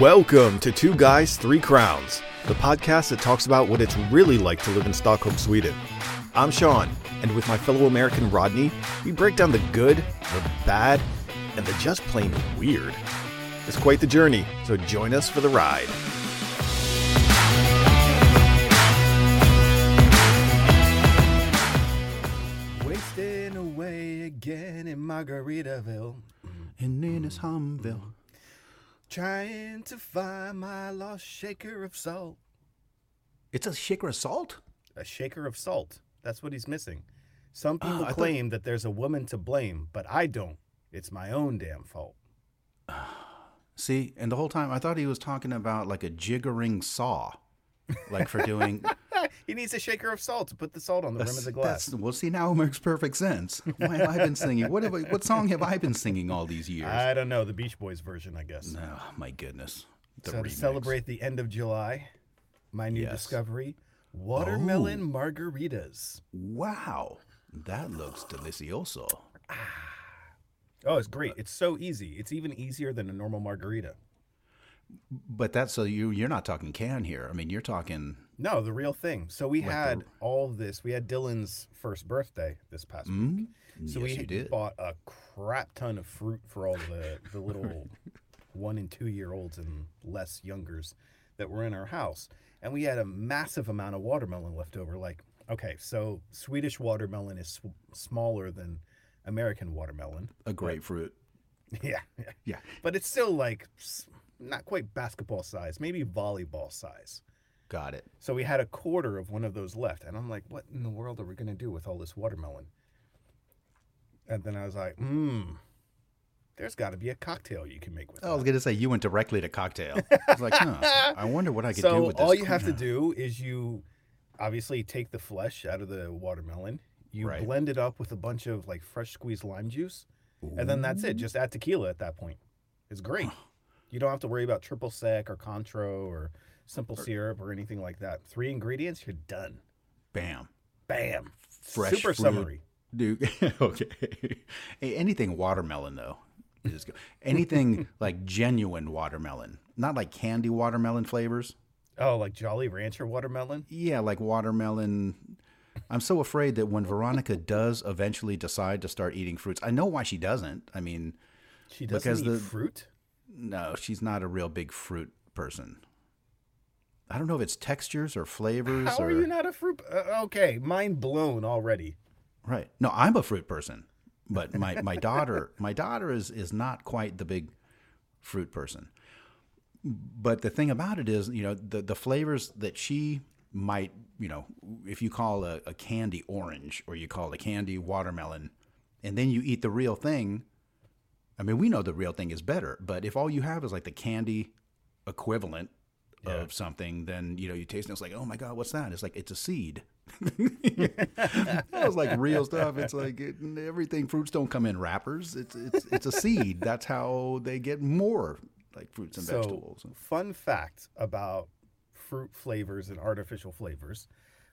Welcome to Two Guys, Three Crowns, the podcast that talks about what it's really like to live in Stockholm, Sweden. I'm Sean, and with my fellow American Rodney, we break down the good, the bad, and the just plain weird. It's quite the journey, so join us for the ride. Wasting away again in Margaritaville. In his Humville. Trying to find my lost shaker of salt. It's a shaker of salt? A shaker of salt. That's what he's missing. Some ah, people Oh, I thought- claim that there's a woman to blame, but I don't. It's my own damn fault. See, and the whole time I thought he was talking about like a jiggering saw. Like for doing he needs a shaker of salt to put the salt on the rim of the glass. That's, well, see, now it makes perfect sense. Why have I been singing? What have I, what song have I been singing all these years? I don't know, the Beach Boys version, I guess. oh, my goodness. The so to celebrate the end of July, my new Yes. discovery, watermelon oh. margaritas. Wow, that looks delicioso. Ah. Oh, it's great. It's so easy. It's even easier than a normal margarita. But that's so you you're not talking can here. I mean, you're talking No, the real thing. So we Like had the- all this. We had Dylan's first birthday this past week. mm, So yes, we you did. bought a crap ton of fruit for all the the little one and two year olds and less youngers that were in our house, and we had a massive amount of watermelon left over. Like, okay, so Swedish watermelon is sw- smaller than American watermelon. a grapefruit. Yeah, yeah, Yeah. but it's still like not quite basketball size, maybe volleyball size. Got it. So we had a quarter of one of those left, and I'm like, what in the world are we gonna do with all this watermelon? And then I was like, hmm, there's got to be a cocktail you can make with I was gonna say you went directly to cocktail. I was like, huh, I wonder what I could do with this. all you have to do is you obviously take the flesh out of the watermelon, you Right. blend it up with a bunch of like fresh squeezed lime juice, and then that's it. Just add tequila at that point. It's great. You don't have to worry about triple sec or Cointreau or simple syrup or anything like that. Three ingredients, you're done. Bam. Bam. Fresh Super fruit. summary. Dude, okay. Hey, Anything watermelon though. Anything like genuine watermelon, not like candy watermelon flavors. Oh, like Jolly Rancher watermelon? Yeah, like watermelon. I'm so afraid that when Veronica does eventually decide to start eating fruits, I know why she doesn't. I mean, She doesn't Because eat the- fruit? No, she's not a real big fruit person. I don't know if it's textures or flavors How or are you not a fruit? Uh, okay, mind blown already. Right. No, I'm a fruit person, but my, my daughter my daughter is is not quite the big fruit person. But the thing about it is, you know, the the flavors that she might, you know, if you call a, a candy orange or you call a candy watermelon, and then you eat the real thing. I mean, we know the real thing is better, but if all you have is like the candy equivalent of something, then you know you taste it. It's like, oh my god, what's that? It's like it's a seed. that was like real stuff. It's like it, everything. Fruits don't come in wrappers. It's it's it's a seed. That's how they get more like fruits and So, vegetables. fun fact about fruit flavors and artificial flavors.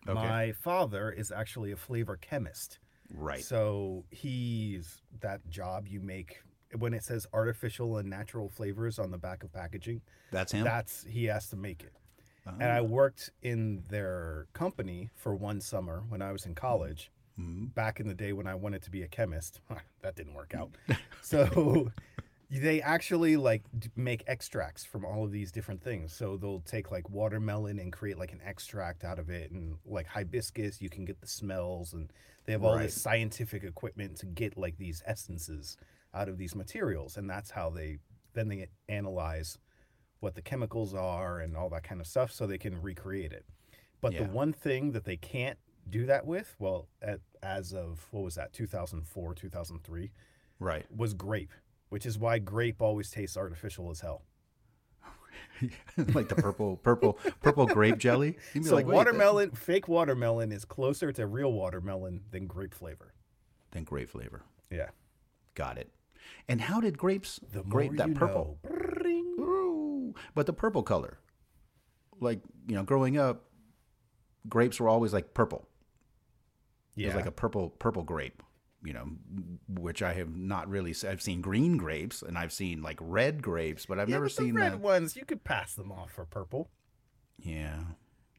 My father is actually a flavor chemist. Right. So he's that job you make when it says artificial and natural flavors on the back of packaging. That's him. That's he has to make it. And Oh. I worked in their company for one summer when I was in college. Mm-hmm. Back in the day when I wanted to be a chemist, that didn't work out. so they actually like make extracts from all of these different things. So they'll take like watermelon and create like an extract out of it, and like hibiscus, you can get the smells, and they have all Right. this scientific equipment to get like these essences out of these materials, and that's how they then they analyze what the chemicals are and all that kind of stuff so they can recreate it. But the one thing that they can't do that with, well, at, as of what was that, 2004, 2003, right. was grape, which is why grape always tastes artificial as hell. like the purple purple purple grape jelly. So like, "Wait, that- watermelon, fake watermelon is closer to real watermelon than grape flavor. Than grape flavor. Yeah. Got it. And how did grapes The grape that purple? know. But the purple color. Like, you know, growing up, grapes were always like purple. It Yeah. was like a purple purple grape. you know, which I have not really. I've seen green grapes and I've seen like red grapes, but I've Yeah, never but the seen red that. ones. You could pass them off for purple. Yeah,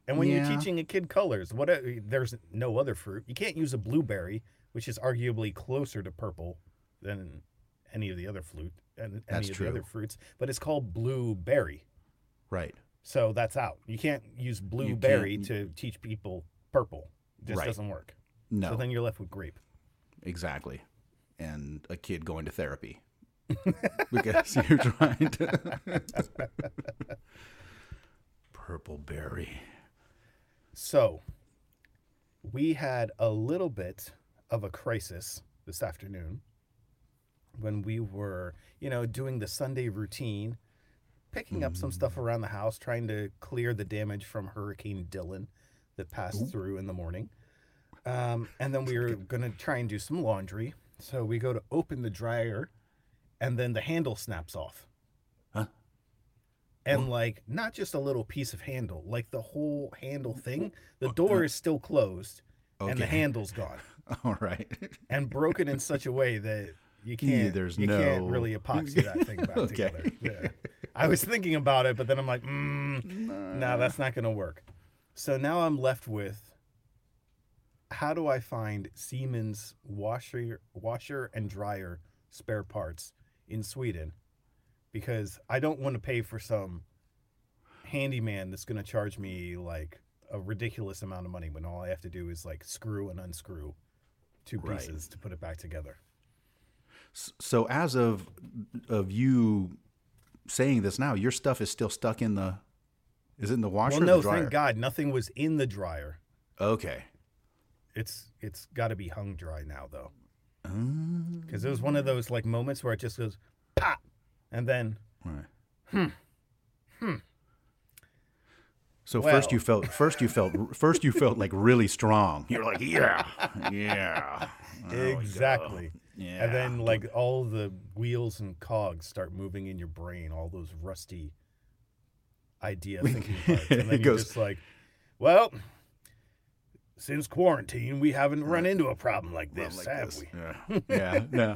And when Yeah. you're teaching a kid colors, what uh, there's no other fruit. You can't use a blueberry, which is arguably closer to purple than any of the other fruit and any of true. the other fruits. But it's called blueberry, right. so that's out. You can't use blueberry to teach people purple. This Right. doesn't work. No, So then you're left with grape. exactly. And a kid going to therapy because you're trying to. Purple berry. So we had a little bit of a crisis this afternoon when we were, you know, doing the Sunday routine, picking up some stuff around the house, trying to clear the damage from Hurricane Dylan that passed through in the morning. Um, and then we were going to try and do some laundry. So we go to open the dryer, and then the handle snaps off. Huh? And like not just a little piece of handle, like the whole handle thing. The door is still closed, and the handle's gone All right. and broken in such a way that you can't. there's you can't no- really epoxy that thing back Okay. together. Yeah. I was thinking about it, but then I'm like, mm, no, that's not going to work. So now I'm left with how do I find Siemens washer, washer and dryer spare parts in Sweden? Because I don't want to pay for some handyman that's going to charge me like a ridiculous amount of money when all I have to do is like screw and unscrew two Right. pieces to put it back together. So as of of you saying this now, your stuff is still stuck in the is it in the washer Well, or no, thank God, nothing was in the dryer. Okay. It's it's got to be hung dry now though, because it was one of those like moments where it just goes pop, and then right. hmm, hmm. So first you felt first you felt first you felt like really strong. You're like, yeah, yeah, go. exactly, Yeah. and then like all the wheels and cogs start moving in your brain, all those rusty idea thinking parts, and then It you're goes- just like, well. Since quarantine, we haven't run into a problem like this, like have this. we? Yeah, yeah, no.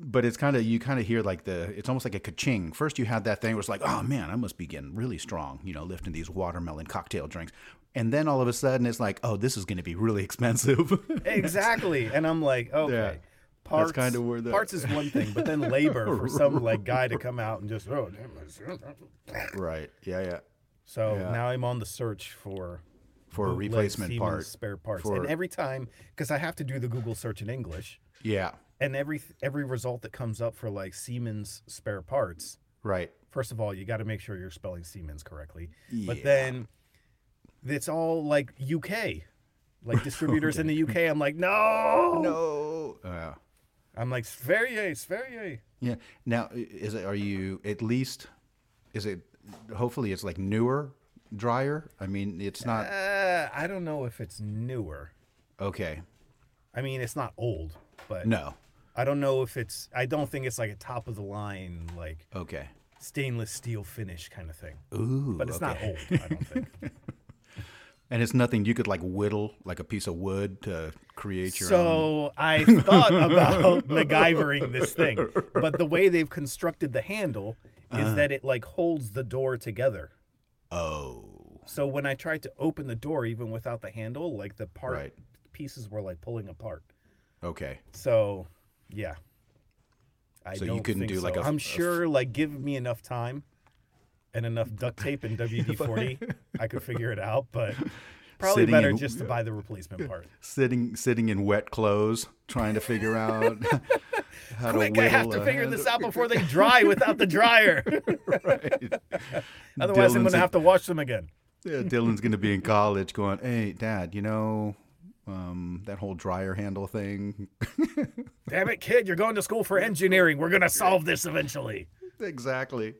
But it's kind of you kind of hear like the it's almost like a ka-ching. First you had that thing where it's like, oh man, I must be getting really strong, you know, lifting these watermelon cocktail drinks, and then all of a sudden it's like, oh, this is going to be really expensive. exactly and i'm like okay Yeah. Parts kinda where the- parts is one thing but then labor for some like guy to come out and just oh damn right? Yeah, yeah. so Yeah. now i'm on the search for For a replacement Siemens part. spare parts for- and every time because i have to do the google search in english Yeah, and every every result that comes up for like siemens spare parts right. first of all you got to make sure you're spelling siemens correctly Yeah. but then it's all like uk like distributors in the uk i'm like no No. Uh, I'm like Sverige, Sverige. yeah. Now, is it? Are you at least? Is it? Hopefully, it's like newer, drier. I mean, it's not. Uh, I don't know if it's newer. Okay. I mean, it's not old, but No. I don't know if it's. I don't think it's like a top of the line, like Okay. stainless steel finish kind of thing. Ooh. But it's not old. I don't think. And it's nothing you could like whittle like a piece of wood to create your own. so I thought about MacGyvering this thing, but the way they've constructed the handle is Uh-huh. that it like holds the door together. Oh. So when I tried to open the door, even without the handle, like the part Right. pieces were like pulling apart. Okay. So, yeah. I So you couldn't do, like, so. a- I'm a- sure, like, give me enough time and enough duct tape and WD 40, I could figure it out. But probably Sitting better in- just to buy the replacement part. Sitting sitting in wet clothes, trying to figure out how Quick, to Quick! I have to figure this out before they dry without the dryer. right. Otherwise, I'm going to have to wash them again. Yeah, Dylan's gonna be in college, going, "Hey, Dad, you know um, that whole dryer handle thing." Damn it, kid, you're going to school for engineering. We're going to solve this eventually. exactly.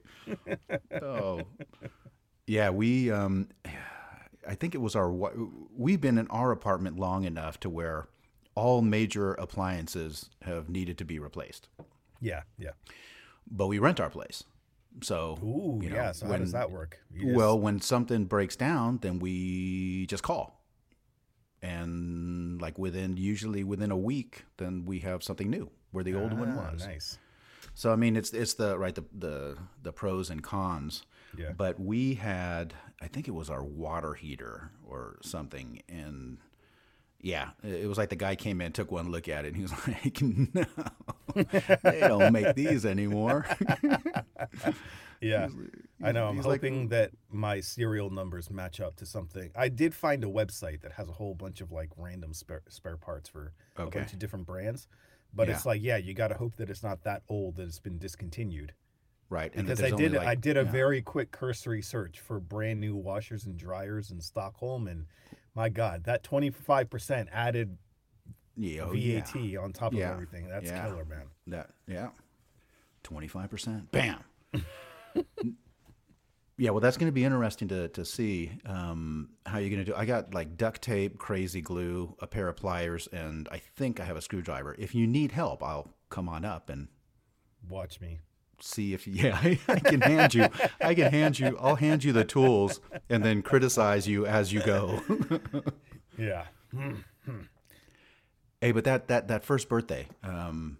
oh, yeah. We, um, I think it was our. We've been in our apartment long enough to where all major appliances have needed to be replaced, Yeah, yeah. but we rent our place. So, Ooh, you know, yeah. So how does that work? You just- Well, when something breaks down, then we just call. And like within usually within a week, then we have something new where the old one Ah, was. nice. So I mean, it's it's the right the the the pros and cons. Yeah. But we had, I think it was our water heater or something, and yeah, it was like the guy came in, took one look at it, and he was like, "No, they don't make these anymore." Yeah, I know. I'm he's like- hoping that my serial numbers match up to something. I did find a website that has a whole bunch of like random spare spare parts for a Okay. bunch of different brands. But it's like, yeah, you got to hope that it's not that old that it's been discontinued. Right, Because I did, like- I did a yeah. very quick cursory search for brand new washers and dryers in Stockholm, and my God, that 25% added yeah, oh, VAT yeah. on top of everything. That's killer, man. That yeah, twenty five percent. Bam. yeah, well, that's going to be interesting to to see um, how you're going to do. I got like duct tape, crazy glue, a pair of pliers, and I think I have a screwdriver. If you need help, I'll come on up and Watch me. See if yeah I, I can hand you I can hand you I'll hand you the tools and then criticize you as you go. Yeah. Hey, but that that that first birthday, um,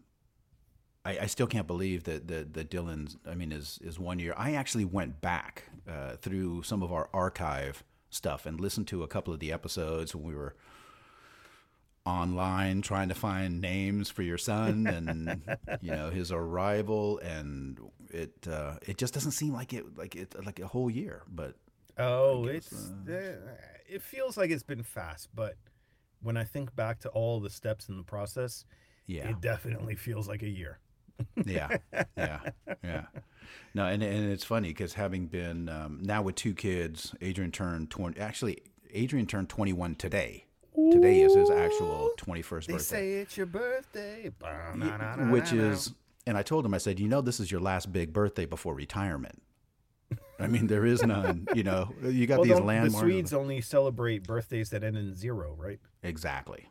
I, I still can't believe that the the Dylan's. I mean, is is one year. I actually went back uh, through some of our archive stuff and listened to a couple of the episodes when we were online trying to find names for your son and you know his arrival and it uh, it just doesn't seem like it like it like a whole year but Oh, it's eh, it feels like it's been fast, but when I think back to all the steps in the process, yeah it definitely feels like a year. yeah, yeah, yeah. No, and and it's funny because having been um, now with two kids, Adrian turned twenty. Actually, Adrian turned twenty one today. Today is his actual twenty first They birthday, say it's your birthday, which is. And I told him, I said, you know, this is your last big birthday before retirement. I mean, there is none. You know, you got well, these don't- the. Swedes only celebrate birthdays that end in zero, right? Exactly.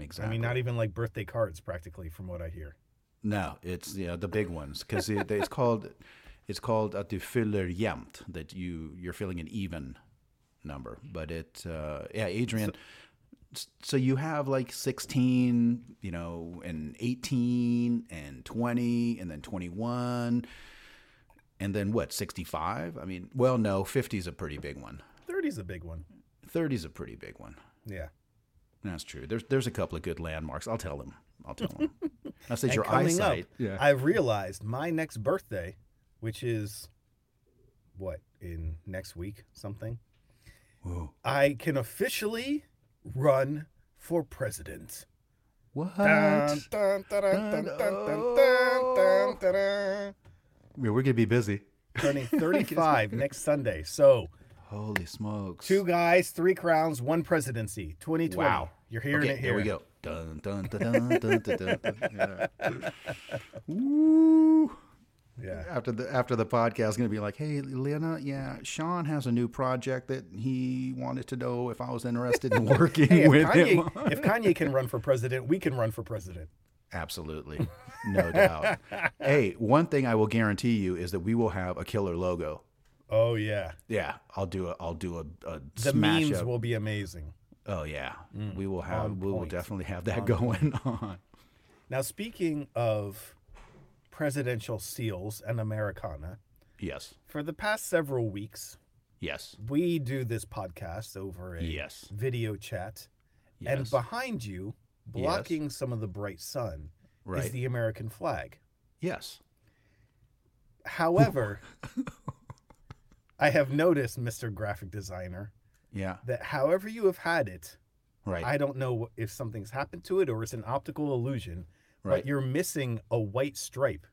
Exactly. I mean, not even like birthday cards, practically, from what I hear. No, it's you know the big ones because it, it's called it's called att du fyller jämnt that you you're filling an even number. But it uh, yeah, Adrian. s- So you have like 16, you know, and 18 and 20 and then 21 and then what, 65? I mean, well, no, 50 is a pretty big one. 30's a big one. 30 is a pretty big one. Yeah. That's true. There's there's a couple of good landmarks. I'll tell him. I'll tell him. I said And your eyesight. up, yeah. I've realized my next birthday, which is what in next week something, Whoa. I can officially run for president. What? We're gonna be busy. Turning 35 next Sunday. So, holy smokes! Two guys, three crowns, one presidency. 2020. Wow, you're hearing okay, it here. Here we go. Dun dun dun dun dun dun. dun. Yeah. Woo! Yeah. After the after the podcast, gonna be like, hey, Lena, yeah, Sean has a new project that he wanted to know if I was interested in working Hey, with him. Kanye, if Kanye can run for president, we can run for president. Absolutely, no doubt. hey, one thing I will guarantee you is that we will have a killer logo. Oh yeah. Yeah, I'll do a I'll do a, a The memes up. will be amazing. Oh yeah, mm. we will have on we will definitely have that going on. Now speaking of presidential seals and Americana, Yes, for the past several weeks, yes, we do this podcast over a Yes. video chat. yes. And behind you, blocking some of the bright sun, Right. is the American flag. yes. However, I have noticed, Mr. Graphic Designer, Yeah. that however you have had it, Right. I don't know if something's happened to it or it's an optical illusion, Right. but you're missing a white stripe.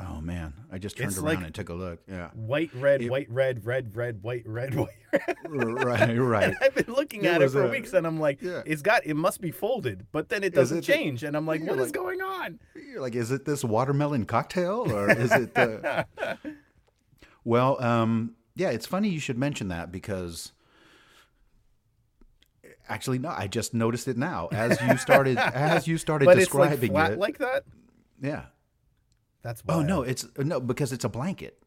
oh man, I just turned It's around like- and took a look. Yeah. White, red, white, red, red, red, white, red, white, red. right. Right. And I've been looking It at it for a- weeks and I'm like, yeah. it's got, it must be folded, but then it doesn't it the- change. And I'm like, what is going on? You're like, is it this watermelon cocktail or is it? The... well, um, yeah, it's funny you should mention that because actually, no, I just noticed it now as you started as you started But it's like describing flat it. like that? yeah. That's Oh no, it's uh, no because it's a blanket.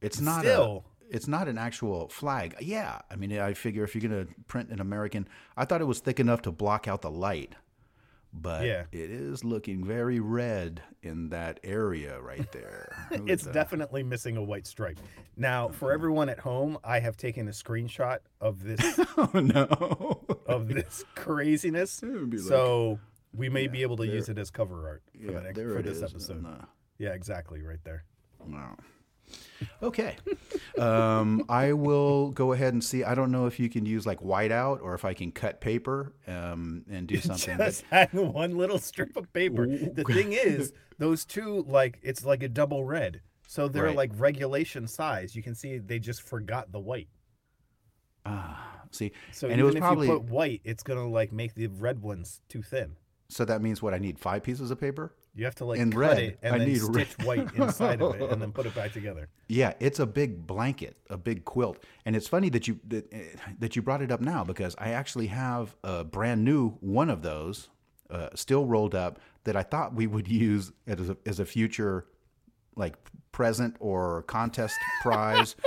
It's not Still. a it's not an actual flag. Yeah, I mean, I figure if you're gonna print an American, I thought it was thick enough to block out the light, but Yeah. it is looking very red in that area right there. It's that? definitely missing a white stripe. Now, for everyone at home, I have taken a screenshot of this oh no. of this craziness. like- So we may be able to use it as cover art for, yeah, the next, there for it this is. episode. Uh, Yeah, exactly, right there. Wow. Okay. Um, I will go ahead and see. I don't know if you can use like whiteout or if I can cut paper um, and do something. Just had one little strip of paper. The thing is, those two like it's like a double red. So they're Right. like regulation size. You can see they just forgot the white. ah, see, So and even it was if probably you put white, it's gonna like make the red ones too thin. so that means what I need five pieces of paper. You have to like In cut red, it and I then need red. white inside of it and then put it back together. Yeah, it's a big blanket, a big quilt, and it's funny that you that, eh, that you brought it up now because I actually have a brand new one of those, uh, still rolled up that I thought we would use as a, as a future, like present or contest prize.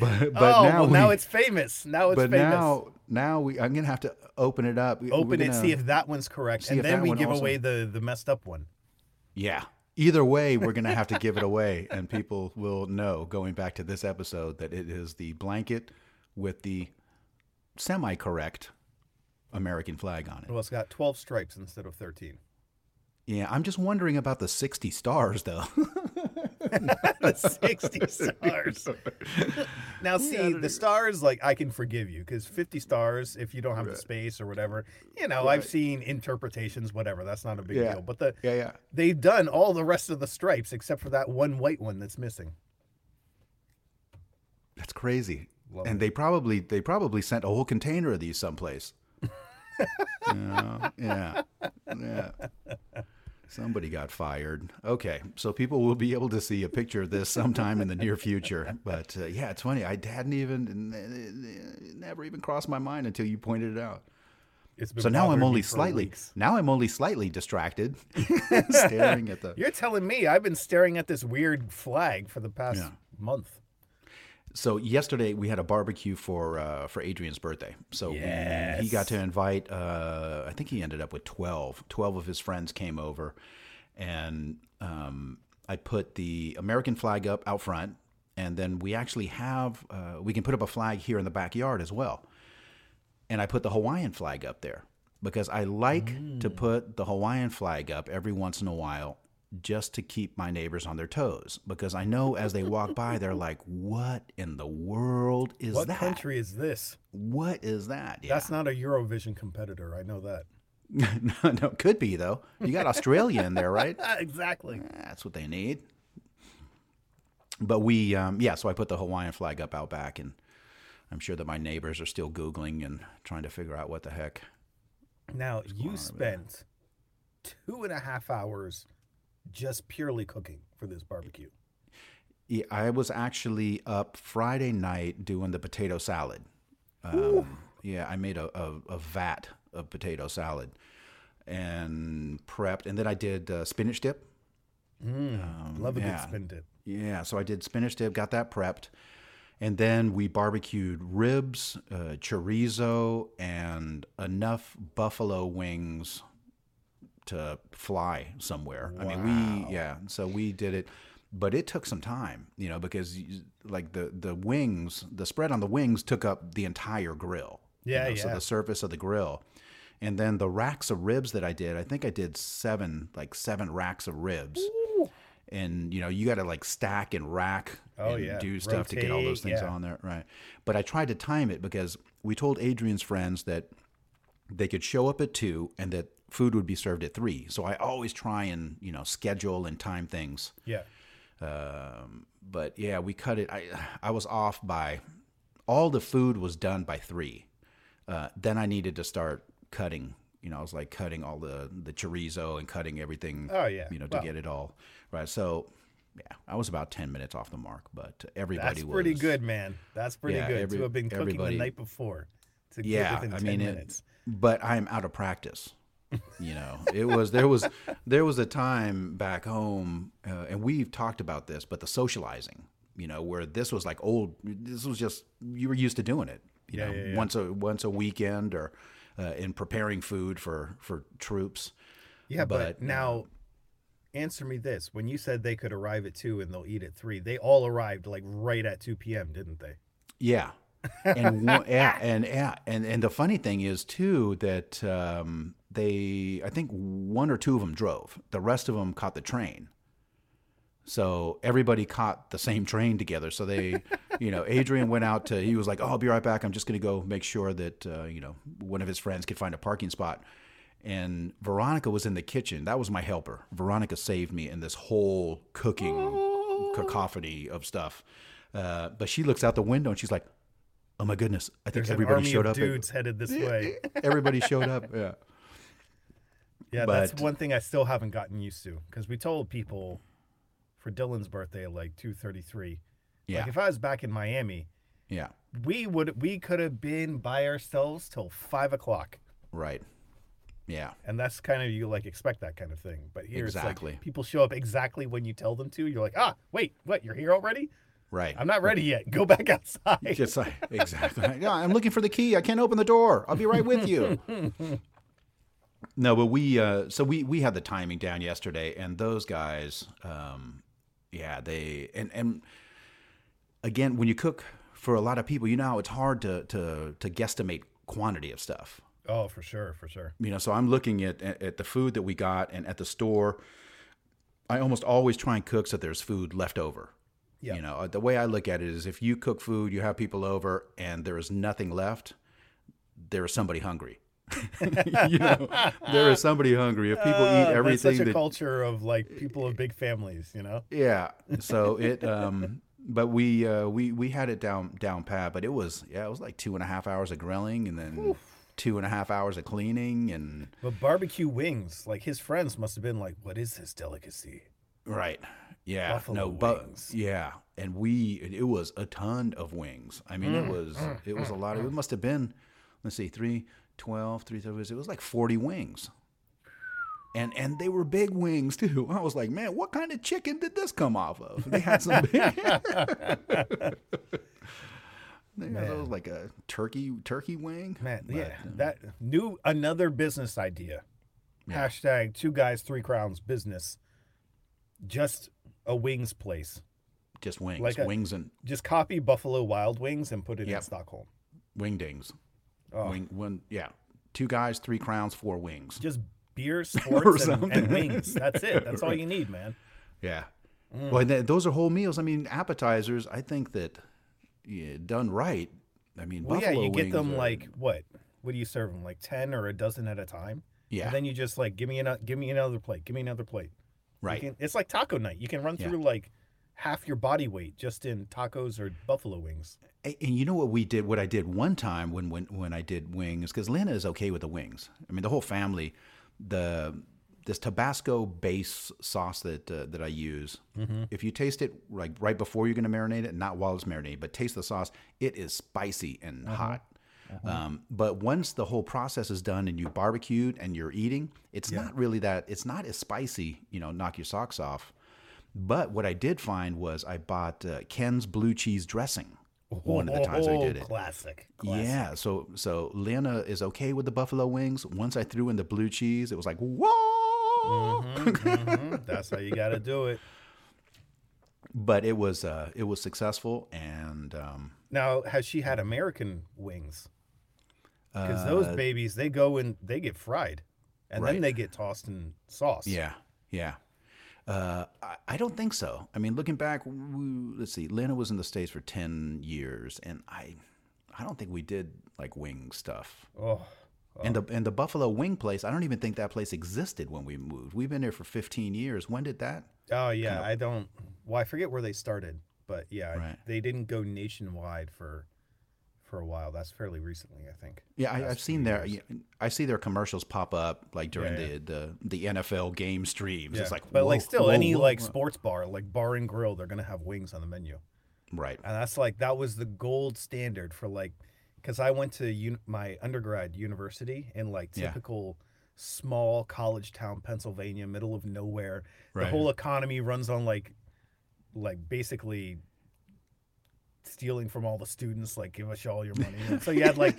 But but oh, now well, now it's famous. Now it's but famous. now now we I'm gonna have to open it up. Open it, see if that one's correct, and then we give away the the messed up one. Yeah. Either way, we're going to have to give it away, and people will know going back to this episode that it is the blanket with the semi correct American flag on it. Well, it's got twelve stripes instead of thirteen. Yeah, I'm just wondering about the 60 stars, though. 60 stars. now, see, the stars, like, I can forgive you because 50 stars, if you don't have the space or whatever, you know, I've seen interpretations, whatever. That's not a big Yeah. deal. But the yeah, yeah. they've done all the rest of the stripes except for that one white one that's missing. That's crazy. Love and they probably they probably sent a whole container of these someplace. yeah, yeah, yeah. Somebody got fired. Okay, so people will be able to see a picture of this sometime in the near future. But uh, yeah, it's funny. I hadn't even it never even crossed my mind until you pointed it out. It's been So now I'm only slightly weeks. now I'm only slightly distracted, staring at the. You're telling me I've been staring at this weird flag for the past Yeah. month. So yesterday we had a barbecue for uh, for Adrian's birthday. So we- he got to invite. Uh, I think he ended up with 12. 12 of his friends came over, and um, I put the American flag up out front, and then we actually have uh, we can put up a flag here in the backyard as well. And I put the Hawaiian flag up there because I like to put the Hawaiian flag up every once in a while just to keep my neighbors on their toes because I know as they walk by they're like what in the world is What that? What country is this? What is that? Yeah. That's not a Eurovision competitor. I know that. no, no, could be though. You got Australia in there, right? exactly. That's what they need. But we, um, yeah, so I put the Hawaiian flag up out back, and I'm sure that my neighbors are still Googling and trying to figure out what the heck. Now, you spent two and a half hours just purely cooking for this barbecue. Yeah, I was actually up Friday night doing the potato salad. Um, yeah, I made a, a, a vat of potato salad and prepped, and then I did uh, spinach dip. Love a yeah. good spin dip. Yeah, so I did spinach dip, got that prepped, and then we barbecued ribs, uh, chorizo, and enough buffalo wings to fly somewhere. I mean, we yeah, so we did it, but it took some time, you know, because you- like the the wings, the spread on the wings took up the entire grill. you Yeah, So the surface of the grill. And then the racks of ribs that I did, I think I did seven, like seven racks of ribs. And you know, you got to like stack and rack Oh, and yeah. do stuff to get all those things yeah. on there, right? But I tried to time it because we told Adrian's friends that they could show up at two and that food would be served at three. So I always try and you know schedule and time things. Yeah. Um, but yeah, we cut it. I I was off by all the food was done by three. Uh, then I needed to start cutting. You know, I was like cutting all the the chorizo and cutting everything. Oh, yeah. You know, to get it all right. So yeah, I was about ten minutes off the mark, but everybody That's was pretty good, man. That's pretty Yeah, good every- to have been cooking the night before to Yeah, get within I 10 mean, minutes. it, but I'm out of practice. You know, it was there was there was a time back home, uh, and we've talked about this, but the socializing. You know, where this was like old. This was just you were used to doing it. You Yeah, know, yeah, yeah. once a once a weekend or uh, in preparing food for for troops. Yeah, but, But, now answer me this. When you said they could arrive at 2 and they'll eat at 3, they all arrived like right at 2 p.m., didn't they? Yeah. and yeah, and yeah, and and the funny thing is too that um, they, I think one or two of them drove. The rest of them caught the train. So everybody caught the same train together. So they, you know, Adrian went out to. He was like, "Oh, I'll be right back. I'm just going to go make sure that uh, you know one of his friends could find a parking spot." And Veronica was in the kitchen. That was my helper. Veronica saved me in this whole cooking cacophony of stuff. Uh, but she looks out the window and she's like, "Oh my goodness! I think There's everybody showed of up. dudes headed this way. Everybody showed up. Yeah, Yeah, that's one thing I still haven't gotten used to because we told people for Dylan's birthday at like 2:33. yeah, Like if I was back in Miami, yeah. we would we could have been by ourselves till five o'clock, Right. Yeah, and that's kind of you like expect that kind of thing. But here Exactly. it's like people show up exactly when you tell them to. You're like, ah, wait, what? You're here already? right. I'm not ready yet. Go back outside. Just like exactly. Yeah, I'm looking for the key. I can't open the door. I'll be right with you. no, but we uh, so we we had the timing down yesterday, and those guys, um, yeah, they and and again, when you cook for a lot of people, you know, how it's hard to to to guesstimate quantity of stuff. Oh, for sure, for sure. you know so i'm looking at, at at the food that we got and at the store i almost always try and cook so there's food left over Yeah. you know uh, the way i look at it is if you cook food you have people over and there is nothing left there is somebody hungry you know there is somebody hungry if people eat Uh, everything That's such a that culture of like people of big families, you know. yeah so it um but we uh we we had it down down pat but it was yeah it was like two and a half hours of grilling and then two and a half hours of cleaning and But barbecue wings, like his friends must have been like, "What is this delicacy?" Right. Yeah. Buffalo no, but wings. yeah, and we it, was a ton of wings. I mean, Mm, it was it was a lot. Of, it must have been, let's see, three, 12, three, it was, it was like forty wings. And and they were big wings too. I was like, man, what kind of chicken did this come off of? They had some big. they had those like a turkey turkey wing. Man, But, yeah, uh, that new another business idea. Hashtag two guys, three crowns business. Just a wings place. just wings, like a- wings and Just copy Buffalo Wild Wings and put it in Yep. Stockholm. wingdings. Oh. Wing, one, yeah, two guys, three crowns, four wings. Just beer, sports, and, and wings. That's it. That's all you need, man. Yeah. Mm. Well, th- those are whole meals. I mean, appetizers. I think that yeah, done right. I mean, Well, yeah, you get them are- like what? What do you serve them? Like ten or a dozen at a time? yeah, And then you just like give me another, give me another plate, give me another plate. Right. can- it's like taco night. You can run Yeah. through like half your body weight just in tacos or buffalo wings. And you know what we did? What I did one time when when when I did wings, because Lena is okay with the wings. I mean, the whole family. The this Tabasco base sauce that uh, that I use. Mm-hmm. If you taste it like right before you're going to marinate it, not while it's marinated, but taste the sauce, it is spicy and Uh-huh. hot. Um, but once the whole process is done and you barbecued and you're eating, it's not really that. It's not as spicy. You know, knock your socks off. But what I did find was I bought uh, Ken's blue cheese dressing. One of the times I did Oh, it. Classic. classic. Yeah, so so Lena is okay with the buffalo wings. Once I threw in the blue cheese, it was like whoa. Mhm, That's how you got to do it. But it was uh, it was successful, and um, Now, has she had American wings? Because those babies, they go and they get fried, and then Uh, they get tossed in sauce. yeah, yeah. Uh, I, I don't think so. I mean, looking back, we, let's see. Lena was in the states for ten years, and I, I don't think we did like wing stuff. Oh, And the and the Buffalo Wing place, I don't even think that place existed when we moved. We've been there for 15 years. When did that? oh yeah. I don't. Well, I forget where they started, but yeah, Right. they didn't go nationwide for for a while. That's fairly recently, I think. Yeah, I, I've seen their years. I see their commercials pop up like during Yeah, the, the the NFL game streams. Yeah. It's like, but like still, whoa, any whoa, like whoa. sports bar, like bar and grill, they're gonna have wings on the menu. right, and that's like that was the gold standard for like because i went to un- my undergrad university in like Yeah. typical small college town pennsylvania middle of nowhere Right. the whole economy runs on like like basically stealing from all the students, like give us all your money. And so you had like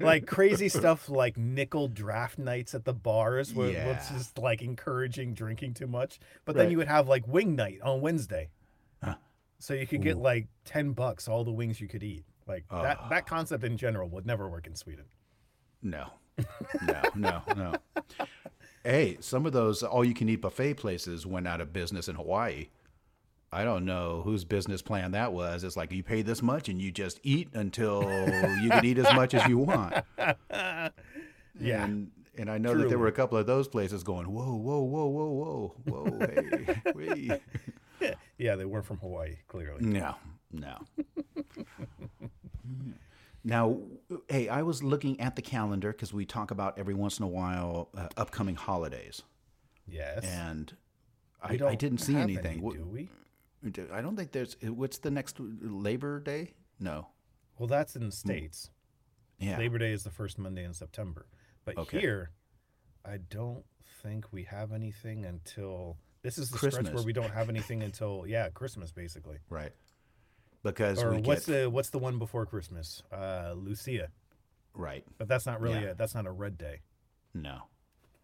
like crazy stuff like nickel draft nights at the bars, where Yeah. it's just like encouraging drinking too much. But then you would have like wing night on Wednesday, Huh. so you could get like ten bucks all the wings you could eat. Like that Ah. that concept in general would never work in Sweden. No, no, no, no. Hey, some of those all-you-can-eat buffet places went out of business in Hawaii. I don't know whose business plan that was. It's like you pay this much and you just eat until you can eat as much as you want. Yeah. And and I know that there were a couple of those places going, whoa, whoa, whoa, whoa, whoa, whoa, hey, wait. Yeah, they weren't from Hawaii, clearly. No, no. now, hey, I was looking at the calendar because we talk about every once in a while uh, upcoming holidays, Yes. and I, I didn't see anything. any, do we? I don't think there's. What's the next Labor Day? No. Well, that's in the states. Yeah. Labor Day is the first Monday in September. But Okay. here, I don't think we have anything until this is the stretch Christmas. where we don't have anything until yeah, Christmas basically. Right. Because Or what's get the what's the one before Christmas? Uh, Lucia. right. But that's not really Yeah. a that's not a red day. No.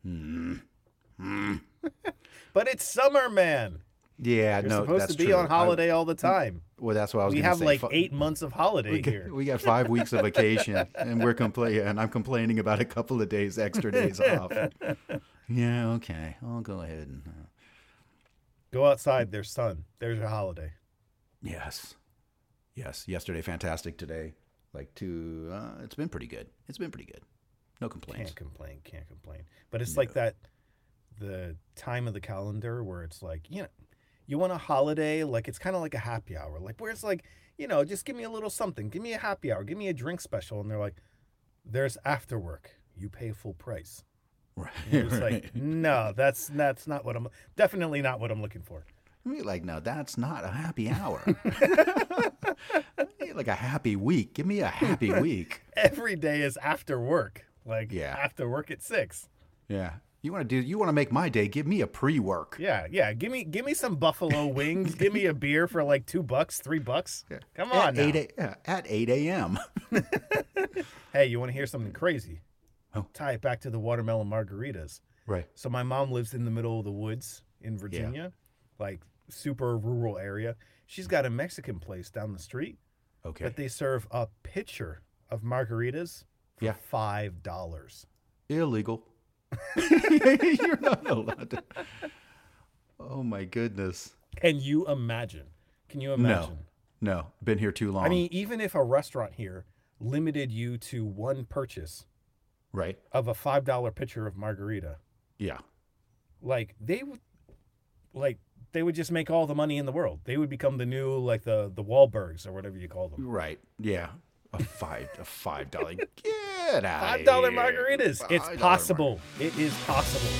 But it's summer, man. Yeah. You're no. supposed that's to be true. on I- holiday all the time. well, that's what I was. We have say. like Fu- eight months of holiday We here. got, we got five weeks of vacation, and we're complaining. And I'm complaining about a couple of days, extra days off. Yeah, okay, I'll go ahead and uh, Go outside. There's sun. There's your holiday. yes, yes. Yesterday, fantastic. Today, like two. Uh, it's been pretty good. It's been pretty good. No complaints. Can't complain. Can't complain. But it's like that the time of the calendar where it's like, you know, you want a holiday, like it's kind of like a happy hour. Like where it's like, you know, just give me a little something. Give me a happy hour. Give me a drink special. And they're like, there's after work. You pay full price. Right. And It's like, no, that's that's not what I'm definitely not what I'm looking for. Be like, no, that's not a happy hour. I like a happy week. Give me a happy week. Every day is after work. Like Yeah. after work at six. Yeah. You want to do? You want to make my day? Give me a pre-work. Yeah, yeah. Give me give me some buffalo wings. give me a beer for like two bucks, three bucks. Come on At now. eight a, yeah, at eight a.m. Hey, you want to hear something crazy? Oh. Tie it back to the watermelon margaritas. right. So my mom lives in the middle of the woods in Virginia, like super rural area. She's got a Mexican place down the street, Okay. but they serve a pitcher of margaritas for Yeah. five dollars. illegal. You're not allowed to. Oh my goodness. Can you imagine? Can you imagine? No, no. Been here too long. I mean, even if a restaurant here limited you to one purchase right? of a five dollar pitcher of margarita, Yeah. like they would, like they would just make all the money in the world. They would become the new like the the Wahlbergs or whatever you call them. Right. Yeah. A five. a five dollar. Get out. Five dollar margaritas. It's $5 possible. It is possible.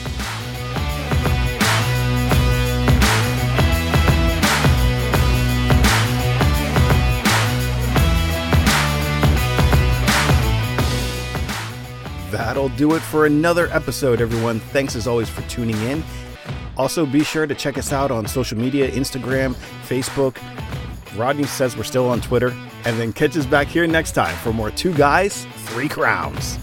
That'll do it for another episode, everyone. Thanks as always for tuning in. Also, be sure to check us out on social media Instagram, Facebook. Rodney says we're still on Twitter. And then catch us back here next time for more Two Guys, Three Crowns.